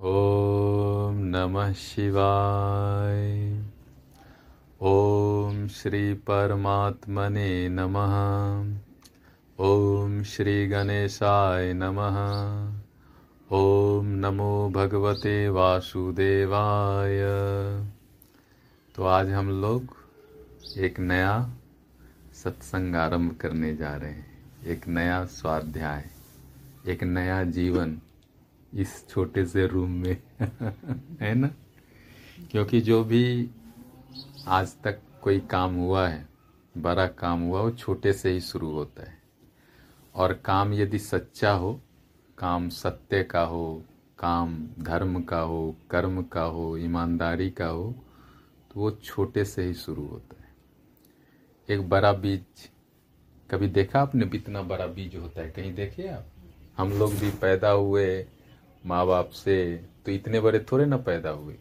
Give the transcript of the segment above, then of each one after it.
ॐ नमः शिवाय। ॐ श्रीपरमात्मने नमः। ओम श्री श्रीगणेशाय नमः। ॐ नमो भगवते वासुदेवाय। तो आज हम लोग एक नया सत्संग आरंभ करने जा रहे हैं। एक नया स्वाध्याय, एक नया जीवन इस छोटे से रूम में। है ना? क्योंकि जो भी आज तक कोई काम हुआ है, बड़ा काम हुआ, वो छोटे से ही शुरू होता है। और काम यदि सच्चा हो, काम सत्य का हो, काम धर्म का हो, कर्म का हो, ईमानदारी का हो तो वो छोटे से ही शुरू होता है। एक बड़ा बीज, कभी देखा आपने इतना बड़ा बीज होता है? कहीं देखे आप? हम लोग भी पैदा हुए माँ बाप से तो इतने बड़े थोड़े ना पैदा हुए।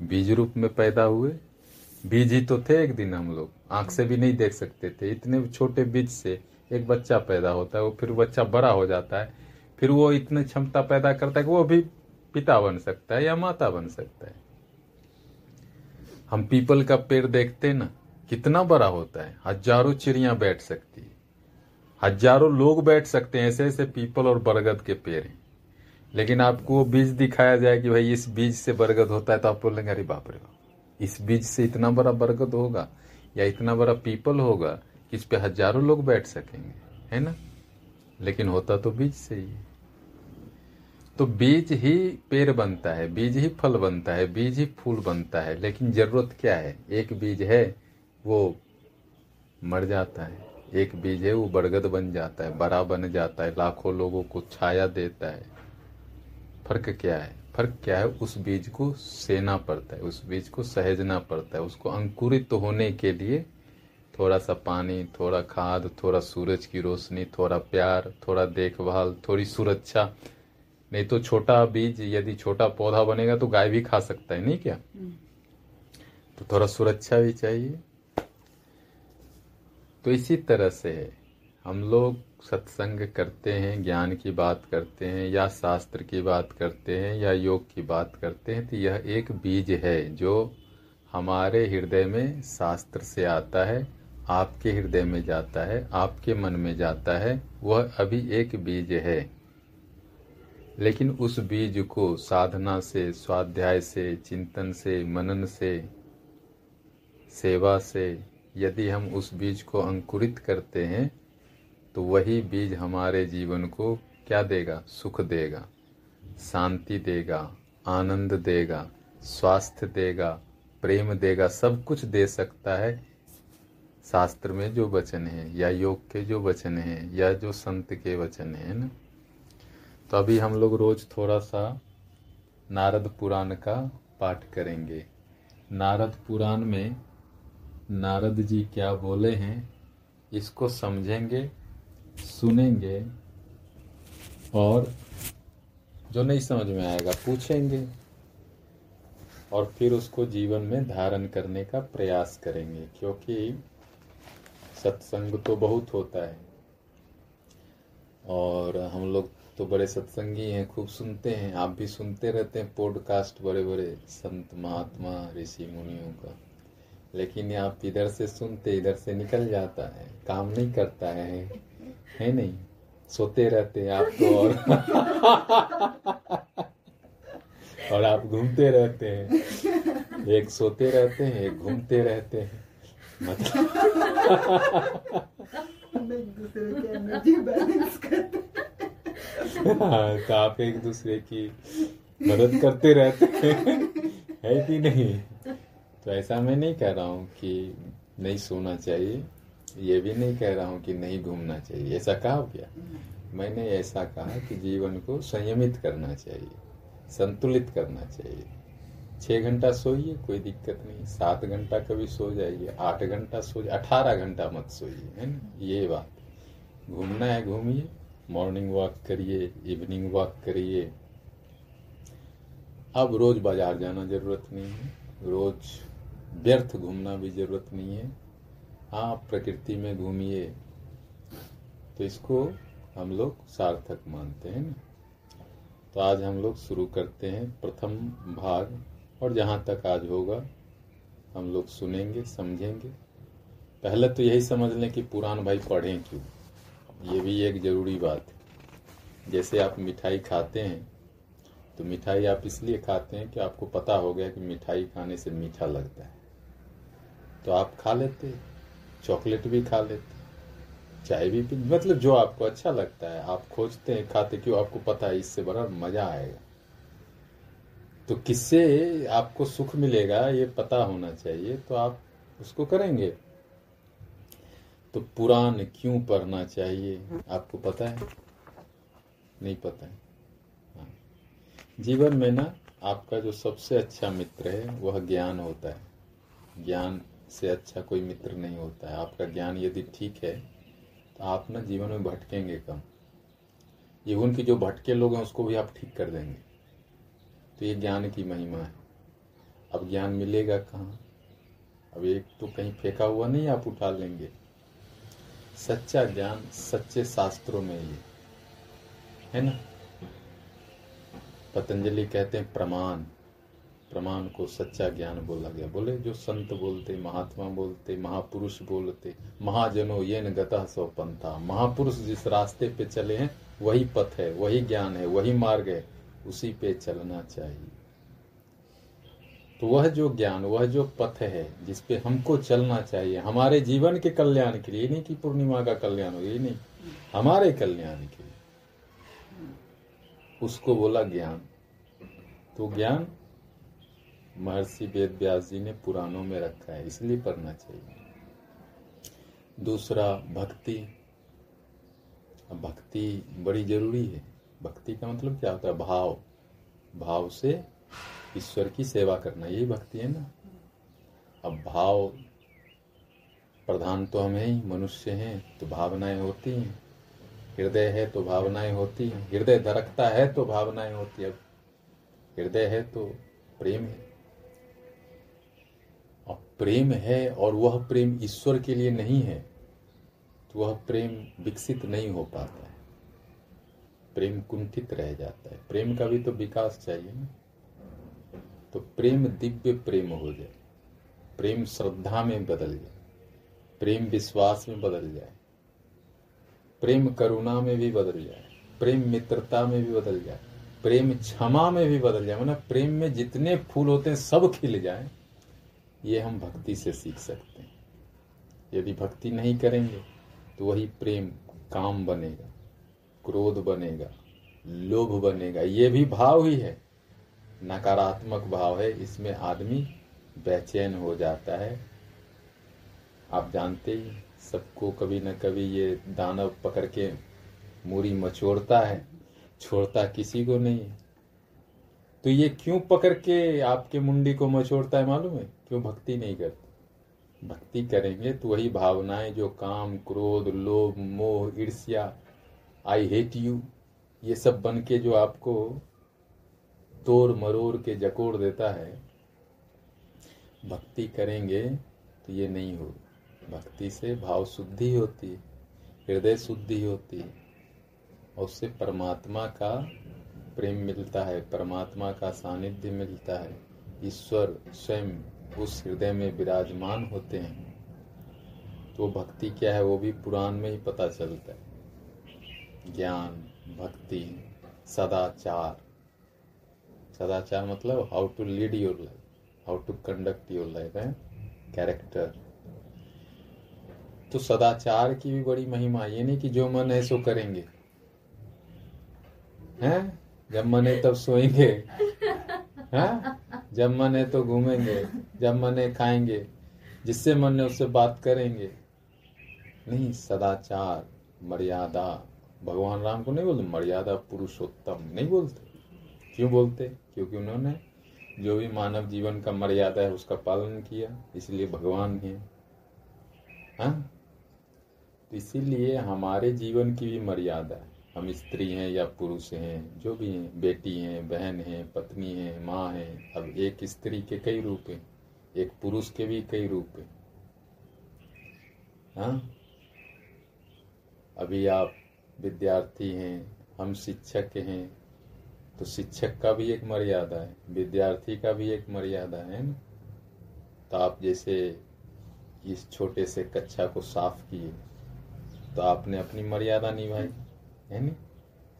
बीज रूप में पैदा हुए। बीज ही तो थे एक दिन हम लोग। आँख से भी नहीं देख सकते थे। इतने छोटे बीज से एक बच्चा पैदा होता है, वो फिर बच्चा बड़ा हो जाता है। फिर वो इतने क्षमता पैदा करता है कि वो भी पिता बन सकता है या माता बन सकता है। हम पीपल का पेड़ देखते ना, कितना बड़ा होता है। हज़ारों चिड़िया बैठ सकती है। हज़ारों लोग बैठ सकते हैं ऐसे ऐसे पीपल और बरगद के पेड़ हैं। लेकिन आपको वो बीज दिखाया जाए कि भाई इस बीज से बरगद होता है तो आप बोलेंगे, अरे बाप रे इस बीज से इतना बड़ा बरगद होगा या इतना बड़ा पीपल होगा कि इस पे हज़ारों लोग बैठ सकेंगे, है ना? लेकिन होता तो बीज से ही। तो बीज ही पेड़ बनता है, बीज ही फल बनता है, बीज ही फूल बनता है, लेकिन ज़रूरत क्या है? एक बीज है, वो मर जाता है। एक बीज है, वो बरगद बन जाता है, बड़ा बन जाता है, लाखों लोगों को छाया देता है। फ़र्क क्या है? फ़र्क क्या है? उस बीज को सेना पड़ता है उस बीज को सहेजना पड़ता है। उसको अंकुरित होने के लिए थोड़ा सा पानी थोड़ा खाद थोड़ा सूरज की रोशनी थोड़ा प्यार थोड़ा देखभाल थोड़ी सुरक्षा। नहीं तो छोटा बीज यदि छोटा पौधा बनेगा तो गाय भी खा सकता है नहीं क्या? तो थोड़ा सुरक्षा भी चाहिए। तो इसी तरह से है हम लोग सत्संग करते हैं, ज्ञान की बात करते हैं, या शास्त्र की बात करते हैं, या योग की बात करते हैं तो यह एक बीज है जो हमारे हृदय में शास्त्र से आता है, आपके हृदय में जाता है, आपके मन में जाता है, वह अभी एक बीज है। लेकिन उस बीज को साधना से, स्वाध्याय से, चिंतन से, मनन से, सेवा से, यदि हम उस बीज को अंकुरित करते हैं तो वही बीज हमारे जीवन को क्या देगा? सुख देगा, शांति देगा, आनंद देगा, स्वास्थ्य देगा, प्रेम देगा, सब कुछ दे सकता है। शास्त्र में जो वचन है, या योग के जो वचन है, या जो संत के वचन है ना तो अभी हम लोग रोज थोड़ा सा नारद पुराण का पाठ करेंगे। नारद पुराण में नारद जी क्या बोले हैं, इसको समझेंगे। सुनेंगे और जो नहीं समझ में आएगा पूछेंगे और फिर उसको जीवन में धारण करने का प्रयास करेंगे, क्योंकि सत्संग तो बहुत होता है। और हम लोग तो बड़े सत्संगी हैं, खूब सुनते हैं, आप भी सुनते रहते हैं पॉडकास्ट बड़े बड़े संत, महात्मा, ऋषि मुनियों का। लेकिन आप इधर से सुनते, इधर से निकल जाता है, काम नहीं करता है। है नहीं सोते रहते हैं आप तो और और आप घूमते रहते हैं एक सोते रहते हैं एक घूमते रहते हैं मतलब तो आप एक दूसरे की मदद करते रहते हैं है कि नहीं तो ऐसा मैं नहीं कह रहा हूँ कि नहीं सोना चाहिए। ये भी नहीं कह रहा हूँ कि नहीं घूमना चाहिए। ऐसा कहा क्या? मैंने ऐसा कहा कि जीवन को संयमित करना चाहिए, संतुलित करना चाहिए। छह घंटा सोइए, कोई दिक्कत नहीं। सात घंटा कभी सो जाइए, आठ घंटा सो अठारह घंटा मत सोइए, है ना? ये बात। घूमना है, घूमिए मॉर्निंग वॉक करिए इवनिंग वॉक करिए। अब रोज बाज़ार जाना ज़रूरत नहीं है, रोज व्यर्थ घूमना भी ज़रूरत नहीं है। हाँ प्रकृति में घूमिए तो इसको हम लोग सार्थक मानते हैं ना। तो आज हम लोग शुरू करते हैं प्रथम भाग, और जहाँ तक आज होगा, हम लोग सुनेंगे, समझेंगे। पहले तो यही समझ लें कि पुराण भाई पढ़ें क्यों? ये भी एक ज़रूरी बात है। जैसे आप मिठाई खाते हैं तो मिठाई आप इसलिए खाते हैं कि आपको पता हो गया कि मिठाई खाने से मीठा लगता है। तो आप खा लेते चॉकलेट भी खा लेते चाय भी पी मतलब जो आपको अच्छा लगता है, आप खोजते हैं, खाते क्यों आपको पता है इससे बड़ा मज़ा आएगा। तो किससे आपको सुख मिलेगा, ये पता होना चाहिए तो आप उसको करेंगे। तो पुराण क्यों पढ़ना चाहिए, आपको पता है? नहीं पता है। हाँ। जीवन में ना, आपका जो सबसे अच्छा मित्र है, वह ज्ञान होता है। ज्ञान से अच्छा कोई मित्र नहीं होता है। आपका ज्ञान यदि ठीक है तो आप ना जीवन में भटकेंगे कम। जीवन की जो भटके लोग हैं, उसको भी आप ठीक कर देंगे। तो ये ज्ञान की महिमा है। अब ज्ञान मिलेगा कहाँ? अब एक तो कहीं फेंका हुआ नहीं, आप उठा लेंगे। सच्चा ज्ञान सच्चे शास्त्रों में ये है ना? पतंजलि कहते हैं प्रमाण। प्रमाण को सच्चा ज्ञान बोला गया। बोले, जो संत बोलते, महात्मा बोलते, महापुरुष बोलते, महाजनो ये गता सौ पंथा महापुरुष जिस रास्ते पे चले हैं, वही पथ है, वही ज्ञान है, वही मार्ग है, उसी पे चलना चाहिए। तो वह जो ज्ञान, वह जो पथ है, जिस पे हमको चलना चाहिए, हमारे जीवन के कल्याण के लिए नहीं कि पूर्णिमा का कल्याण हो, ये नहीं, हमारे कल्याण के लिए। उसको बोला ज्ञान। तो ज्ञान महर्षि वेद व्यास जी ने पुराणों में रखा है, इसलिए पढ़ना चाहिए। दूसरा, भक्ति। भक्ति बड़ी ज़रूरी है। भक्ति का मतलब क्या होता है? भाव। भाव से ईश्वर की सेवा करना, यही भक्ति है ना? अब भाव प्रधान तो हम ही, मनुष्य हैं तो भावनाएँ होती हैं। हृदय है तो भावनाएँ होती हैं। हृदय धड़कता है तो भावनाएँ होती है। हृदय है तो प्रेम है। प्रेम है और वह प्रेम ईश्वर के लिए नहीं है तो वह प्रेम विकसित नहीं हो पाता है। प्रेम कुंठित रह जाता है। प्रेम का भी तो विकास चाहिए ना। तो प्रेम दिव्य प्रेम हो जाए। प्रेम श्रद्धा में बदल जाए। प्रेम विश्वास में बदल जाए। प्रेम करुणा में भी बदल जाए। प्रेम मित्रता में भी बदल जाए। प्रेम क्षमा में भी बदल जाए। मतलब प्रेम में जितने फूल होते हैं, सब खिल जाए। ये हम भक्ति से सीख सकते हैं। यदि भक्ति नहीं करेंगे तो वही प्रेम काम बनेगा, क्रोध बनेगा, लोभ बनेगा। ये भी भाव ही है। नकारात्मक भाव है। इसमें आदमी बेचैन हो जाता है। आप जानते ही सबको कभी न कभी ये दानव पकड़ के मूरी मचोड़ता है, छोड़ता किसी को नहीं। है तो ये क्यों पकड़ के आपके मुंडी को मचोड़ता है, मालूम है? क्यों भक्ति नहीं करते? भक्ति करेंगे तो वही भावनाएँ जो काम, क्रोध, लोभ, मोह, ईर्ष्या आई हेट यू ये सब बन के जो आपको तोड़ मरोड़ के जकोड़ देता है, भक्ति करेंगे तो ये नहीं हो भक्ति से भाव शुद्धि होती है, हृदय शुद्धि होती है, और उससे परमात्मा का प्रेम मिलता है, परमात्मा का सानिध्य मिलता है, ईश्वर स्वयं उस हृदय में विराजमान होते हैं तो भक्ति क्या है वो भी पुराण में ही पता चलता है। ज्ञान, भक्ति, सदाचार। सदाचार मतलब how to lead your life how to conduct your life है? कैरेक्टर तो सदाचार की भी बड़ी महिमा, ये नहीं कि जो मन है सो करेंगे। हैं? जब मन है तब सोएँगे। हैं? जब मन है तो घूमेंगे। जब मन खाएँगे, जिससे मन है उससे बात करेंगे। नहीं, सदाचार, मर्यादा। भगवान राम को नहीं बोलते, मर्यादा पुरुषोत्तम नहीं बोलते। क्यों बोलते? क्योंकि उन्होंने जो भी मानव जीवन का मर्यादा है, उसका पालन किया। इसलिए भगवान है। हाँ? तो इसीलिए हमारे जीवन की भी मर्यादा है। हम स्त्री हैं या पुरुष हैं, जो भी हैं, बेटी हैं, बहन हैं, पत्नी हैं, माँ हैं, अब एक स्त्री के कई रूप हैं। एक पुरुष के भी कई रूप हैं। हाँ? अभी आप विद्यार्थी हैं हम शिक्षक हैं तो शिक्षक का भी एक मर्यादा है विद्यार्थी का भी एक मर्यादा है ना? तो आप जैसे इस छोटे से कक्षा को साफ़ किए तो आपने अपनी मर्यादा निभाई है नहीं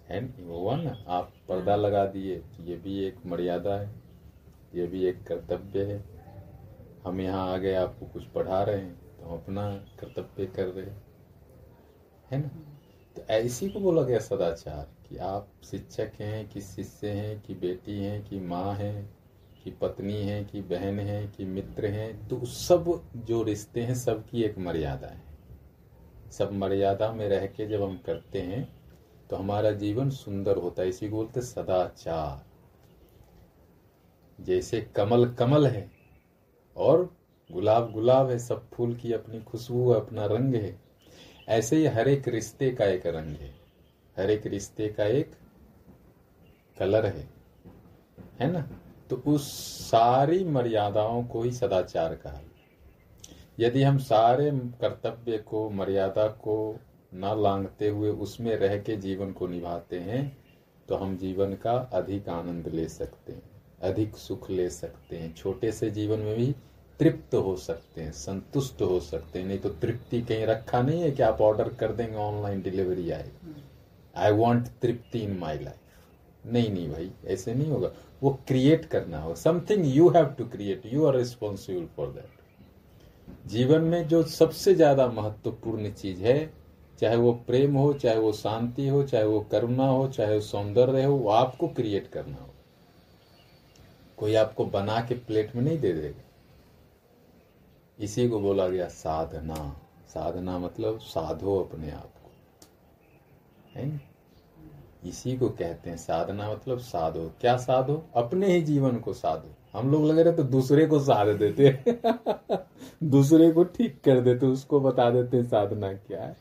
है नहीं वो हुआ ना आप पर्दा लगा दिए ये भी एक मर्यादा है ये भी एक कर्तव्य है। हम यहाँ आ गए आपको कुछ पढ़ा रहे हैं तो हम अपना कर्तव्य कर रहे हैं। है ना? तो ऐसी को बोला गया सदाचार कि आप शिक्षक हैं, कि शिष्य हैं, कि बेटी हैं, कि माँ हैं, कि पत्नी है, कि बहन है, कि मित्र हैं तो सब जो रिश्ते हैं, सबकी एक मर्यादा है। सब मर्यादा में रह के जब हम करते हैं तो हमारा जीवन सुंदर होता है। इसी को बोलते सदाचार। जैसे कमल कमल है और गुलाब गुलाब है, सब फूल की अपनी खुशबू है, अपना रंग है। ऐसे ही हर एक रिश्ते का एक रंग है। हर एक रिश्ते का एक कलर है। है ना? तो उस सारी मर्यादाओं को ही सदाचार कहा। यदि हम सारे कर्तव्य को, मर्यादा को न लांगते हुए उसमें रह के जीवन को निभाते हैं तो हम जीवन का अधिक आनंद ले सकते हैं। अधिक सुख ले सकते हैं। छोटे से जीवन में भी तृप्त हो सकते हैं, संतुष्ट हो सकते हैं। नहीं तो तृप्ति कहीं रखा नहीं है कि आप ऑर्डर कर देंगे, ऑनलाइन डिलीवरी आएगी। I want Tripti in my life नहीं नहीं भाई, ऐसे नहीं होगा। वो क्रिएट करना होगा। Something you have to create you are responsible for that जीवन में जो सबसे ज़्यादा महत्वपूर्ण चीज़ है, चाहे वो प्रेम हो, चाहे वो शांति हो, चाहे वो करुणा हो, चाहे वो सौंदर्य हो, वो आपको क्रिएट करना हो कोई आपको बना के प्लेट में नहीं दे देगा। इसी को बोला गया साधना। साधना मतलब साधो अपने आप को। है? इसी को कहते हैं साधना मतलब साधो। क्या साधो? अपने ही जीवन को साधो। हम लोग लगे रहे तो दूसरे को साध देते दूसरे को ठीक कर देते उसको बता देते साधना क्या है।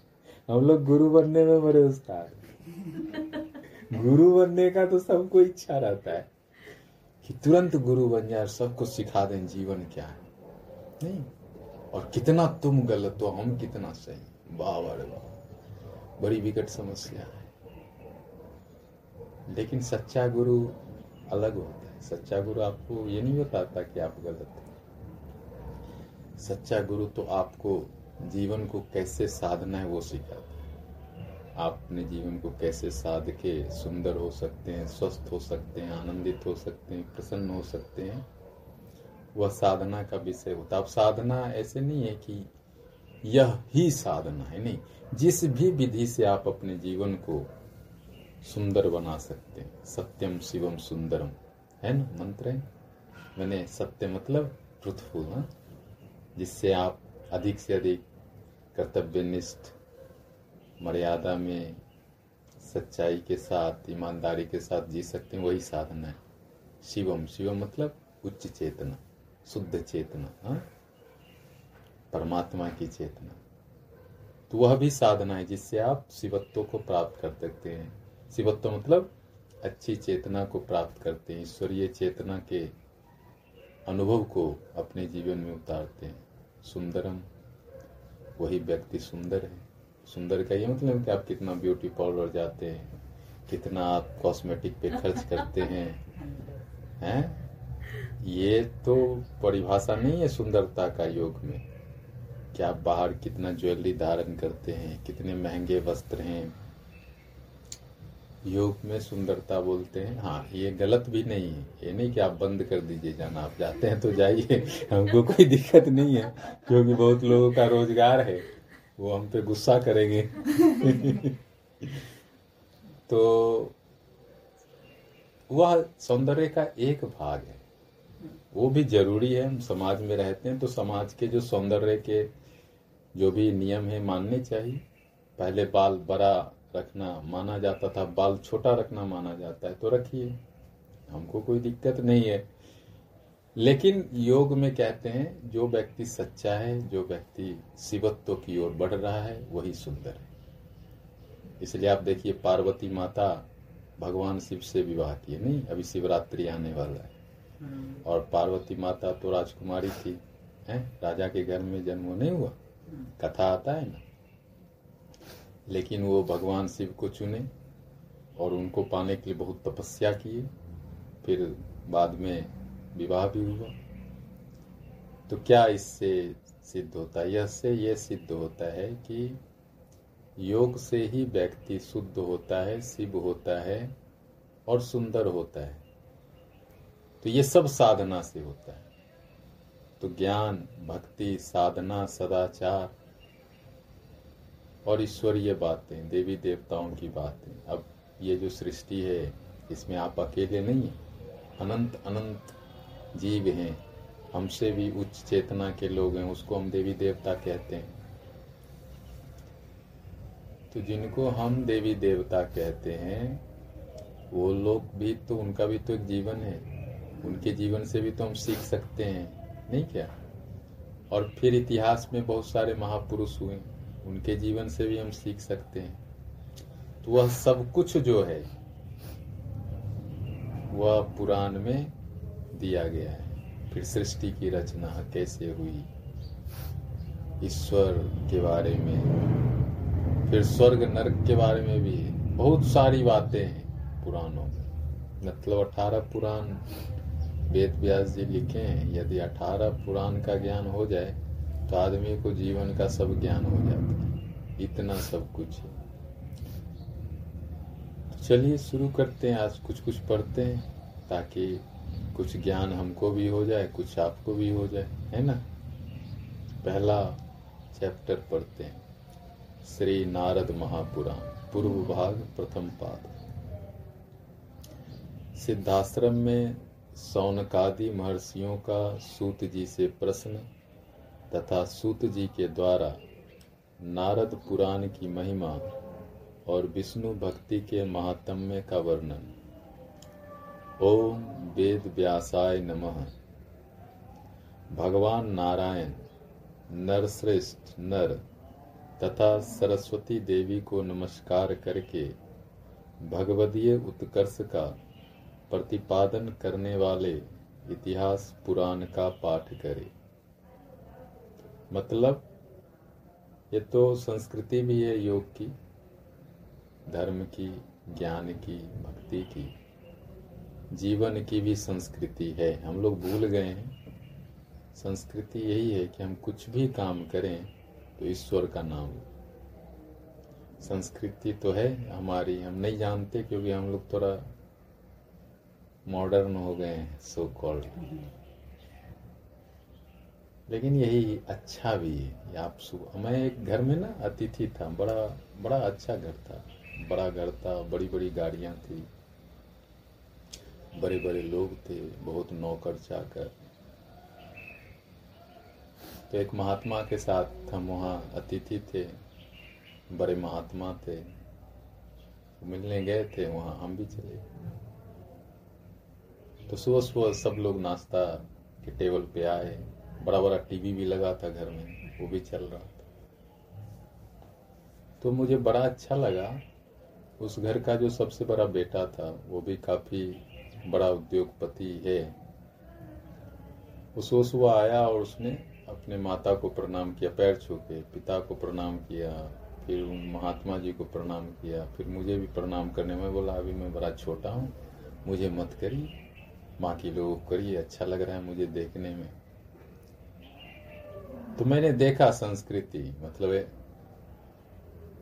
हम लोग गुरु बनने में बड़े उस्ताद। गुरु बनने का तो सबको इच्छा रहता है। कि तुरंत गुरु बन जाए सबको सिखा दें जीवन क्या है। नहीं। और कितना तुम गलत हो, हम कितना सही। वाह। बड़ी विकट समस्या है। लेकिन सच्चा गुरु अलग होता है। सच्चा गुरु आपको ये नहीं बताता कि आप गलत हैं। सच्चा गुरु तो आपको जीवन को कैसे साधना है वो सिखाता है। आप अपने जीवन को कैसे साध के सुंदर हो सकते हैं, स्वस्थ हो सकते हैं, आनंदित हो सकते हैं, प्रसन्न हो सकते हैं, वह साधना का विषय होता अब साधना ऐसे नहीं है कि यह ही साधना है, नहीं। जिस भी विधि से आप अपने जीवन को सुंदर बना सकते हैं, सत्यम शिवम सुंदरम, है ना मंत्र है? मैंने सत्य मतलब ट्रुथफुल हाँ? जिससे आप अधिक से अधिक कर्तव्यनिष्ठ मर्यादा में सच्चाई के साथ, ईमानदारी के साथ जी सकते हैं, वही साधना है। शिवम शिवम मतलब उच्च चेतना, शुद्ध चेतना हाँ? परमात्मा की चेतना। तो वह भी साधना है जिससे आप शिवत्व को प्राप्त कर सकते हैं। शिवत्व मतलब अच्छी चेतना को प्राप्त करते हैं, ईश्वरीय चेतना के अनुभव को अपने जीवन में उतारते हैं। सुंदरम, वही व्यक्ति सुंदर है। सुंदर का ये मतलब कि आप कितना ब्यूटी पार्लर जाते हैं कितना आप कॉस्मेटिक पे खर्च करते हैं हैं। ये तो परिभाषा नहीं है सुंदरता का योग में कि आप बाहर कितना ज्वेलरी धारण करते हैं कितने महँगे वस्त्र हैं। योग में सुंदरता बोलते हैं हाँ ये गलत भी नहीं है। ये नहीं कि आप बंद कर दीजिए जाना आप जाते हैं तो जाइए हमको कोई दिक्कत नहीं है। क्योंकि बहुत लोगों का रोज़गार है। वो हम पे गुस्सा करेंगे। तो वह सौंदर्य का एक भाग है। वो भी ज़रूरी है हम समाज में रहते हैं तो समाज के जो सौंदर्य के जो भी नियम है मानने चाहिए। पहले बाल बड़ा रखना माना जाता था बाल छोटा रखना माना जाता है तो रखिए। हमको कोई दिक्कत नहीं है। लेकिन योग में कहते हैं जो व्यक्ति सच्चा है जो व्यक्ति शिवत्व की ओर बढ़ रहा है वही सुंदर है इसलिए आप देखिए पार्वती माता भगवान शिव से विवाह किए नहीं अभी शिवरात्रि आने वाला है हम्म। और पार्वती माता तो राजकुमारी थी है राजा के घर में जन्म नहीं हुआ हम्म। कथा आता है ना लेकिन वो भगवान शिव को चुने और उनको पाने के लिए बहुत तपस्या किए फिर बाद में विवाह भी हुआ। तो क्या इससे सिद्ध होता है? यह से यह सिद्ध होता है कि योग से ही व्यक्ति शुद्ध होता है, शिव होता है और सुंदर होता है। तो ये सब साधना से होता है। तो ज्ञान, भक्ति, साधना, सदाचार और ईश्वरीय बातें, देवी देवताओं की बातें। अब ये जो सृष्टि है, इसमें आप अकेले नहीं हैं। अनंत अनंत जीव हैं। हमसे भी उच्च चेतना के लोग हैं, उसको हम देवी देवता कहते हैं। तो जिनको हम देवी देवता कहते हैं, वो लोग भी तो उनका भी तो एक जीवन है। उनके जीवन से भी तो हम सीख सकते हैं, नहीं क्या? और फिर इतिहास में बहुत सारे महापुरुष हुए, उनके जीवन से भी हम सीख सकते हैं। तो वह सब कुछ जो है, वह पुराण में दिया गया है। फिर सृष्टि की रचना कैसे हुई? ईश्वर के बारे में। फिर स्वर्ग नरक के बारे में भी बहुत सारी बातें हैं पुराणों में। मतलब अठारह पुराण वेद व्यास जी लिखे हैं। यदि अठारह पुराण का ज्ञान हो जाए तो आदमी को जीवन का सब ज्ञान हो जाता है। इतना सब कुछ है। चलिए शुरू करते हैं। आज कुछ कुछ पढ़ते हैं ताकि कुछ ज्ञान हमको भी हो जाए, कुछ आपको भी हो जाए, है ना? पहला चैप्टर पढ़ते हैं। श्री नारद महापुराण, पूर्व भाग, प्रथम पाद। सिद्धाश्रम में सौनकादि महर्षियों का सूत जी से प्रश्न तथा सूत जी के द्वारा नारद पुराण की महिमा और विष्णु भक्ति के महात्म्य का वर्णन। ओम वेद व्यासाय नमः। भगवान नारायण, नरश्रेष्ठ नर तथा सरस्वती देवी को नमस्कार करके भगवदीय उत्कर्ष का प्रतिपादन करने वाले इतिहास पुराण का पाठ करें। मतलब ये तो संस्कृति भी है योग की, धर्म की, ज्ञान की, भक्ति की जीवन की भी संस्कृति है। हम लोग भूल गए हैं। संस्कृति यही है कि हम कुछ भी काम करें तो ईश्वर का नाम। संस्कृति तो है हमारी। हम नहीं जानते क्योंकि हम लोग थोड़ा मॉडर्न हो गए हैं सो कॉल्ड लेकिन यही अच्छा भी है आप सुबह मैं एक घर में ना अतिथि था, बड़ा बड़ा अच्छा घर था। बड़ा घर था बड़ी बड़ी गाड़ियाँ थी। बड़े बड़े लोग थे, बहुत नौकर चाकर तो एक महात्मा के साथ हम वहाँ अतिथि थे, बड़े महात्मा थे। मिलने गए थे, वहाँ हम भी चले। तो सुबह सुबह सब लोग नाश्ता के टेबल पे आए। बड़ा बड़ा टीवी भी लगा था घर में, वो भी चल रहा था। तो मुझे बड़ा अच्छा लगा। उस घर का जो सबसे बड़ा बेटा था, वो भी काफ़ी बड़ा उद्योगपति है। सुबह सुबह आया और उसने अपने माता को प्रणाम किया, पैर छू के, पिता को प्रणाम किया, फिर महात्मा जी को प्रणाम किया, फिर मुझे भी प्रणाम करने में बोला, अभी मैं बड़ा छोटा हूँ, मुझे मत करिए माँ की लोग करिए अच्छा लग रहा है मुझे देखने में। तो मैंने देखा संस्कृति मतलब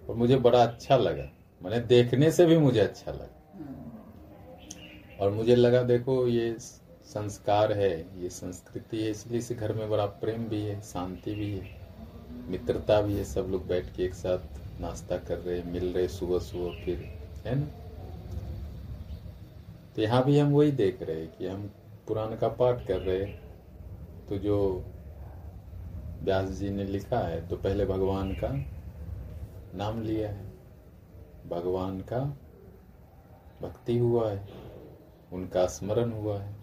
और मुझे बड़ा अच्छा लगा। मैंने देखने से भी मुझे अच्छा लगा। और मुझे लगा, देखो, ये संस्कार है, ये संस्कृति है, इसलिए इस घर में बड़ा प्रेम भी है, शांति भी है, मित्रता भी है, सब लोग बैठ के एक साथ नाश्ता कर रहे मिल रहे सुबह सुबह फिर, है ना? तो यहाँ भी हम वही देख रहे हैं कि हम पुराण का पाठ कर रहे तो जो व्यास जी ने लिखा है तो पहले भगवान का नाम लिया है, भगवान का भक्ति हुआ है। उनका स्मरण हुआ है।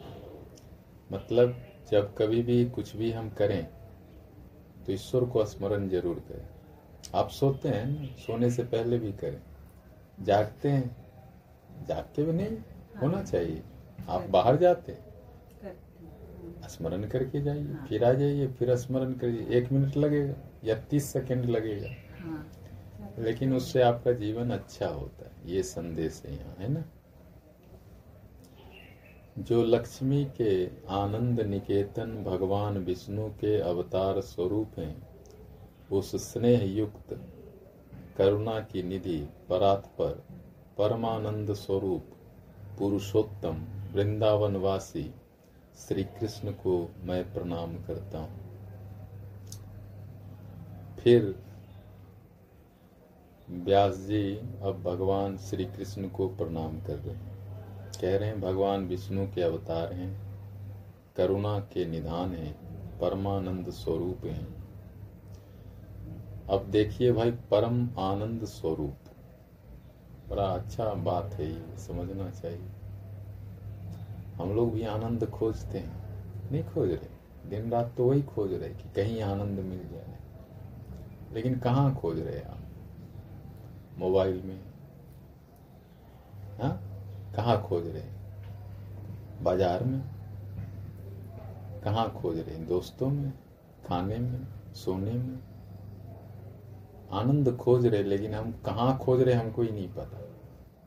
मतलब जब कभी भी कुछ भी हम करें तो ईश्वर को स्मरण ज़रूर करें। आप सोते हैं सोने से पहले भी करें। जागते हैं जागते भी नहीं होना चाहिए। आप बाहर जाते स्मरण करके जाइए हाँ। फिर आ जाइए फिर स्मरण करिए। एक मिनट लगेगा या तीस सेकंड लगेगा। हाँ। लेकिन उससे आपका जीवन अच्छा होता है। ये संदेश है यहाँ है ना? जो लक्ष्मी के आनंद निकेतन भगवान विष्णु के अवतार स्वरूप हैं, उस स्नेह युक्त करुणा की निधि परात्पर परमानंद स्वरूप, पुरुषोत्तम वृंदावनवासी श्री कृष्ण को मैं प्रणाम करता हूँ। फिर व्यास जी अब भगवान श्री कृष्ण को प्रणाम कर रहे हैं। कह रहे हैं, भगवान विष्णु के अवतार हैं, करुणा के निधान हैं, परमानंद स्वरूप हैं। अब देखिए भाई, परम आनंद स्वरूप। बड़ा अच्छा बात है ये, समझना चाहिए। हम लोग भी आनंद खोजते हैं, नहीं खोज रहे। दिन रात तो वही खोज रहे कि कहीं आनंद मिल जाए। लेकिन कहाँ खोज रहे आप? मोबाइल में हाँ? कहाँ खोज रहे हैं? बाज़ार में? कहाँ खोज रहे हैं? दोस्तों में? खाने में? सोने में? आनंद खोज रहे, लेकिन हम कहाँ खोज रहे हमको ही नहीं पता।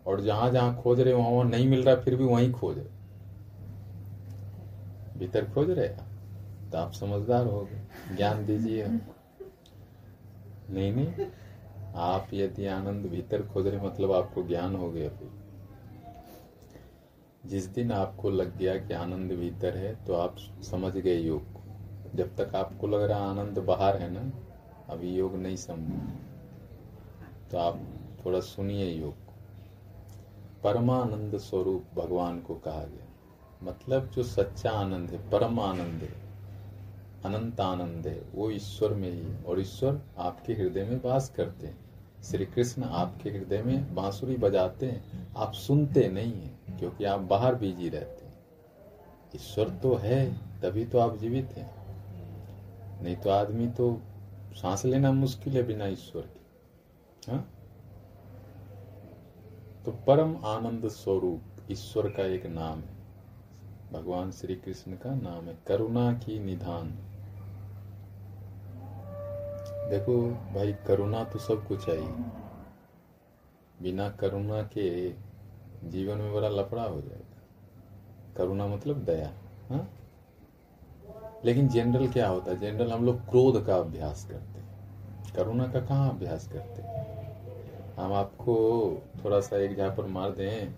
और जहाँ जहाँ खोज रहे, वहाँ वहाँ नहीं मिल रहा, फिर भी वहीं खोज रहे। भीतर खोज रहे तो आप समझदार हो गए। ज्ञान दीजिए नहीं नहीं। आप यदि आनंद भीतर खोज रहे मतलब आपको ज्ञान हो गया फिर। जिस दिन आपको लग गया कि आनंद भीतर है तो आप समझ गए योग को। जब तक आपको लग रहा आनंद बाहर है ना, अभी योग नहीं समझ तो आप थोड़ा सुनिए योग को। परमानंद स्वरूप भगवान को कहा गया। मतलब जो सच्चा आनंद है, परम आनंद है अनंत आनंद है, वो ईश्वर में ही। और ईश्वर आपके हृदय में वास करते हैं। श्री कृष्ण आपके हृदय में बांसुरी बजाते हैं। आप सुनते नहीं हैं। क्योंकि आप बाहर बिज़ी रहते हैं। ईश्वर तो है, तभी तो आप जीवित हैं। नहीं तो आदमी तो सांस लेना मुश्किल है बिना ईश्वर के। हा? तो परम आनंद स्वरूप ईश्वर का एक नाम है। भगवान श्री कृष्ण का नाम है करुणा की निधान। देखो भाई, करुणा तो सबको चाहिए बिना करुणा के जीवन में बड़ा लफड़ा हो जाएगा। करुणा मतलब दया, हा? लेकिन जनरल क्या होता है? जनरल हम लोग क्रोध का अभ्यास करते हैं। करुणा का कहाँ अभ्यास करते हैं? हम आपको थोड़ा सा एक पर मार दें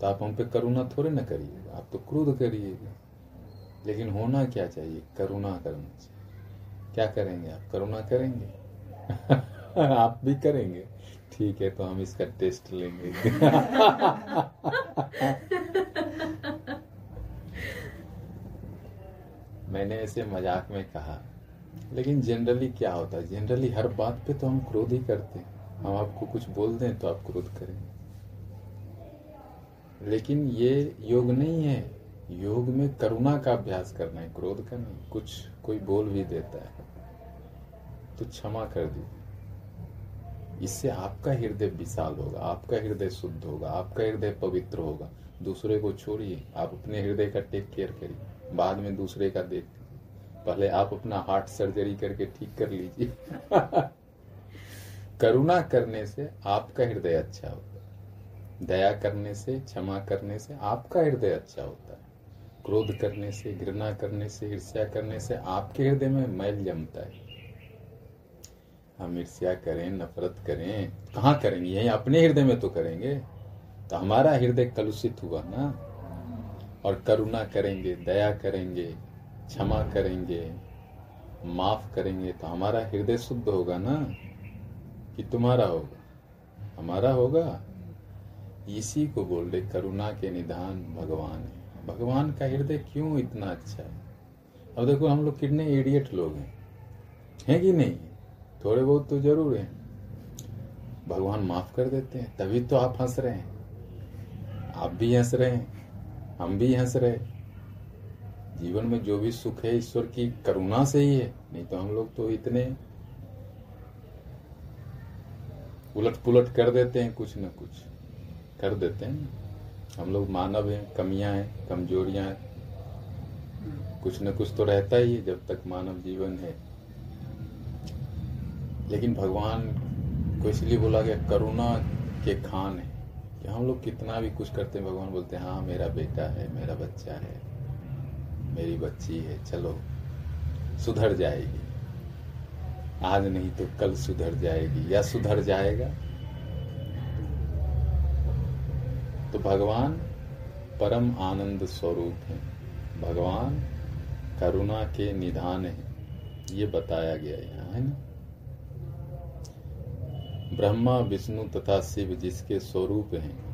तो आप हम पे करुणा थोड़े ना करिएगा। आप तो क्रोध करिएगा। लेकिन होना क्या चाहिए? करुणा करना चाहिए। क्या करेंगे आप? करुणा करेंगे? आप भी करेंगे। ठीक है तो हम इसका टेस्ट लेंगे। मैंने ऐसे मज़ाक में कहा, लेकिन जनरली क्या होता है? जनरली हर बात पे तो हम क्रोध ही करते हैं। हम आपको कुछ बोल दें तो आप क्रोध करेंगे लेकिन ये योग नहीं है। योग में करुणा का अभ्यास करना है, क्रोध का नहीं कुछ कोई बोल भी देता है तो क्षमा कर दीजिए। इससे आपका हृदय विशाल होगा, आपका हृदय शुद्ध होगा, आपका हृदय पवित्र होगा। दूसरे को छोड़िए, आप अपने हृदय का टेक केयर करिए, बाद में दूसरे का देख पहले आप अपना हार्ट सर्जरी करके ठीक कर लीजिए। करुणा करने से आपका हृदय अच्छा होता है। दया करने से, क्षमा करने से आपका हृदय अच्छा होता है। क्रोध करने से, घृणा करने से, ईर्ष्या करने से आपके हृदय में मैल जमता है। हम ईर्ष्या करें, नफरत करें, कहाँ करेंगे? यही अपने हृदय में तो करेंगे। तो हमारा हृदय कलुषित हुआ ना। और करुणा करेंगे, दया करेंगे, क्षमा करेंगे, माफ़ करेंगे तो हमारा हृदय शुद्ध होगा ना। कि तुम्हारा होगा। हमारा होगा। इसी को बोल रहे करुणा के निधान भगवान है। भगवान का हृदय क्यों इतना अच्छा है? अब देखो, हम लोग कितने इडियट लोग हैं। हैं कि नहीं? थोड़े बहुत तो ज़रूर हैं। भगवान माफ़ कर देते हैं, तभी तो आप हंस रहे हैं। आप भी हंस रहे हैं, हम भी हंस रहे जीवन में जो भी सुख है, ईश्वर की करुणा से ही है, नहीं तो हम लोग तो इतने उलट पुलट कर देते हैं, कुछ न कुछ। कर देते हैं। हम लोग मानव हैं, कमियाँ हैं, कमजोरियाँ हैं। कुछ न कुछ तो रहता ही है, जब तक मानव जीवन है। लेकिन भगवान को इसलिए बोला गया करुणा के खान है कि हम लोग कितना भी कुछ करते हैं, भगवान बोलते हैं हाँ मेरा बेटा है, मेरा बच्चा है, मेरी बच्ची है, चलो, सुधर जाएगी। आज नहीं तो कल सुधर जाएगी, या सुधर जाएगा? तो भगवान परम आनंद स्वरूप है। भगवान करुणा के निधान है। ये बताया गया यहाँ है ना? ब्रह्मा विष्णु तथा शिव जिसके स्वरूप हैं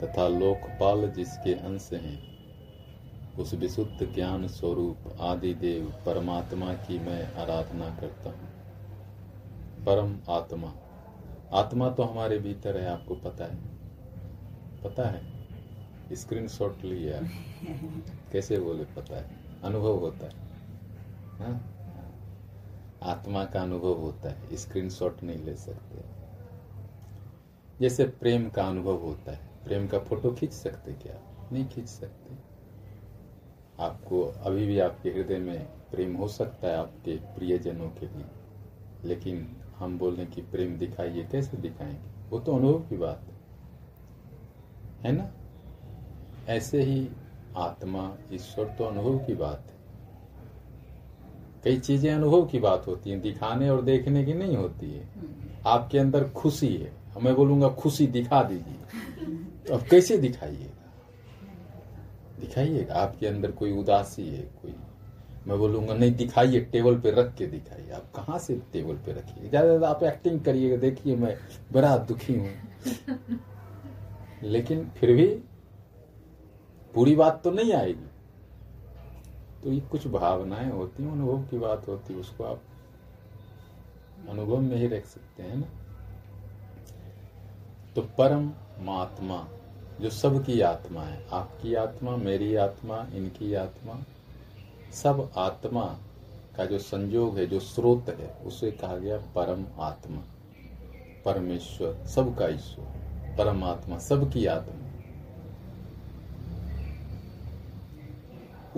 तथा लोकपाल जिसके अंश हैं उस विशुद्ध ज्ञान स्वरूप आदि देव परमात्मा की मैं आराधना करता हूँ। परम आत्मा। आत्मा तो हमारे भीतर है आपको पता है। पता है? स्क्रीन शॉट लिया कैसे बोले पता है? अनुभव होता है। हा? आत्मा का अनुभव होता है। स्क्रीन शॉट नहीं ले सकते। जैसे प्रेम का अनुभव होता है। प्रेम का फ़ोटो खींच सकते क्या? नहीं खींच सकते। आपको अभी भी आपके हृदय में प्रेम हो सकता है आपके प्रियजनों के लिए। लेकिन हम बोल रहे कि प्रेम दिखाइए, कैसे दिखाएँगे? वो तो अनुभव की बात है। है ना? ऐसे ही आत्मा, ईश्वर तो अनुभव की बात है। कई चीज़ें अनुभव की बात होती हैं, दिखाने और देखने की नहीं होती है। आपके अंदर खुशी है। मैं बोलूँगा, खुशी दिखा दीजिए। अब कैसे दिखाइएगा? दिखाइएगा? आपके अंदर कोई उदासी है, कोई? मैं बोलूँगा, नहीं, दिखाइए, टेबल पे रख के दिखाइए। आप कहाँ से टेबल पे रखिए? ज़्यादा ज़्यादा आप एक्टिंग करिएगा, देखिए मैं बड़ा दुखी हूँ। लेकिन फिर भी पूरी बात तो नहीं आएगी। तो ये कुछ भावनाएँ होती हैं, अनुभव की बात होती है, उसको आप अनुभव में ही रख सकते हैं ना? तो परम महात्मा जो सबकी आत्मा है, आपकी आत्मा, मेरी आत्मा, इनकी आत्मा, सब आत्मा का जो संयोग है, जो स्रोत है, उसे कहा गया परम आत्मा। परमेश्वर, सबका ईश्वर परमात्मा सबकी आत्मा।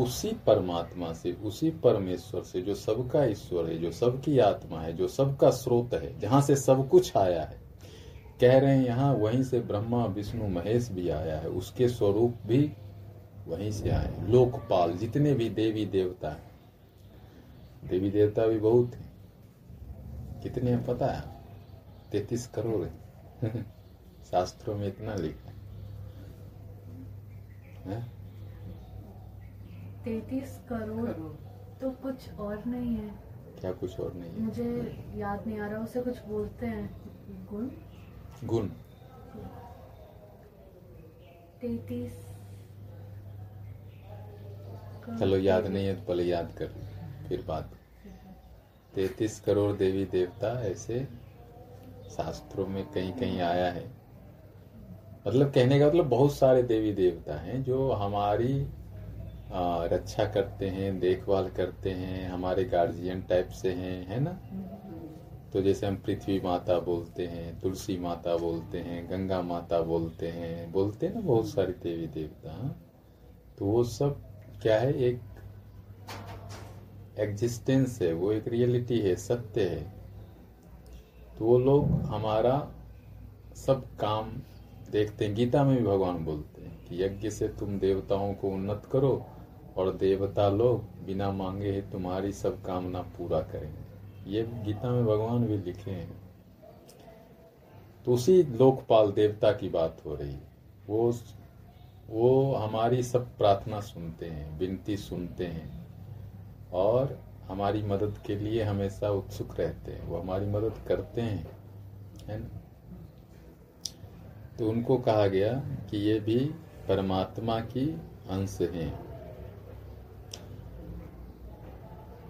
उसी परमात्मा से, उसी परमेश्वर से, जो सबका ईश्वर है, जो सबकी आत्मा है, जो सबका स्रोत है, जहाँ से सब कुछ आया है कह रहे हैं यहाँ वहीं से ब्रह्मा विष्णु महेश भी आया है। उसके स्वरूप भी वहीं से आए लोकपाल जितने भी देवी देवता हैं देवी देवता भी बहुत हैं। कितने हैं पता है? तैतीस करोड़ है। शास्त्रों में इतना लिखा है? तैतीस करोड़ तो कुछ और नहीं है। क्या कुछ और नहीं है? मुझे याद नहीं आ रहा उसे कुछ बोलते हैं। गुण? गुण। तैतीस चलो याद नहीं है तो पहले याद कर फिर बात। तैतीस करोड़ देवी देवता ऐसे शास्त्रों में कहीं कहीं आया है। मतलब कहने का मतलब बहुत सारे देवी देवता हैं जो हमारी रक्षा करते हैं देखभाल करते हैं हमारे गार्जियन टाइप से हैं है ना? तो जैसे हम पृथ्वी माता बोलते हैं तुलसी माता बोलते हैं गंगा माता बोलते हैं बोलते हैं ना बहुत सारे देवी देवता? तो वो सब क्या है एक एग्जिस्टेंस है वो एक रियलिटी है सत्य है तो वो लोग हमारा सब काम देखते हैं गीता में भी भगवान बोलते हैं कि यज्ञ से तुम देवताओं को उन्नत करो और देवता लोग बिना मांगे ही तुम्हारी सब कामना पूरा करेंगे ये गीता में भगवान भी लिखे हैं। तो उसी लोकपाल देवता की बात हो रही। है वो वो हमारी सब प्रार्थना सुनते हैं, विनती सुनते हैं और हमारी मदद के लिए हमेशा उत्सुक रहते हैं। वो हमारी मदद करते हैं, है ना? तो उनको कहा गया कि ये भी परमात्मा की अंश हैं।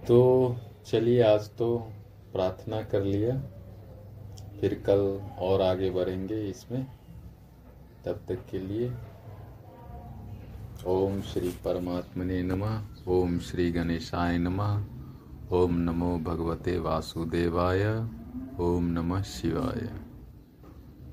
तो चलिए, आज तो प्रार्थना कर लिया। फिर कल और आगे बढ़ेंगे इसमें। तब तक के लिए ओम श्री परमात्मने नमः, ओम श्री गणेशाय नमः, ओम नमो भगवते वासुदेवाय, ओम नमः शिवाय।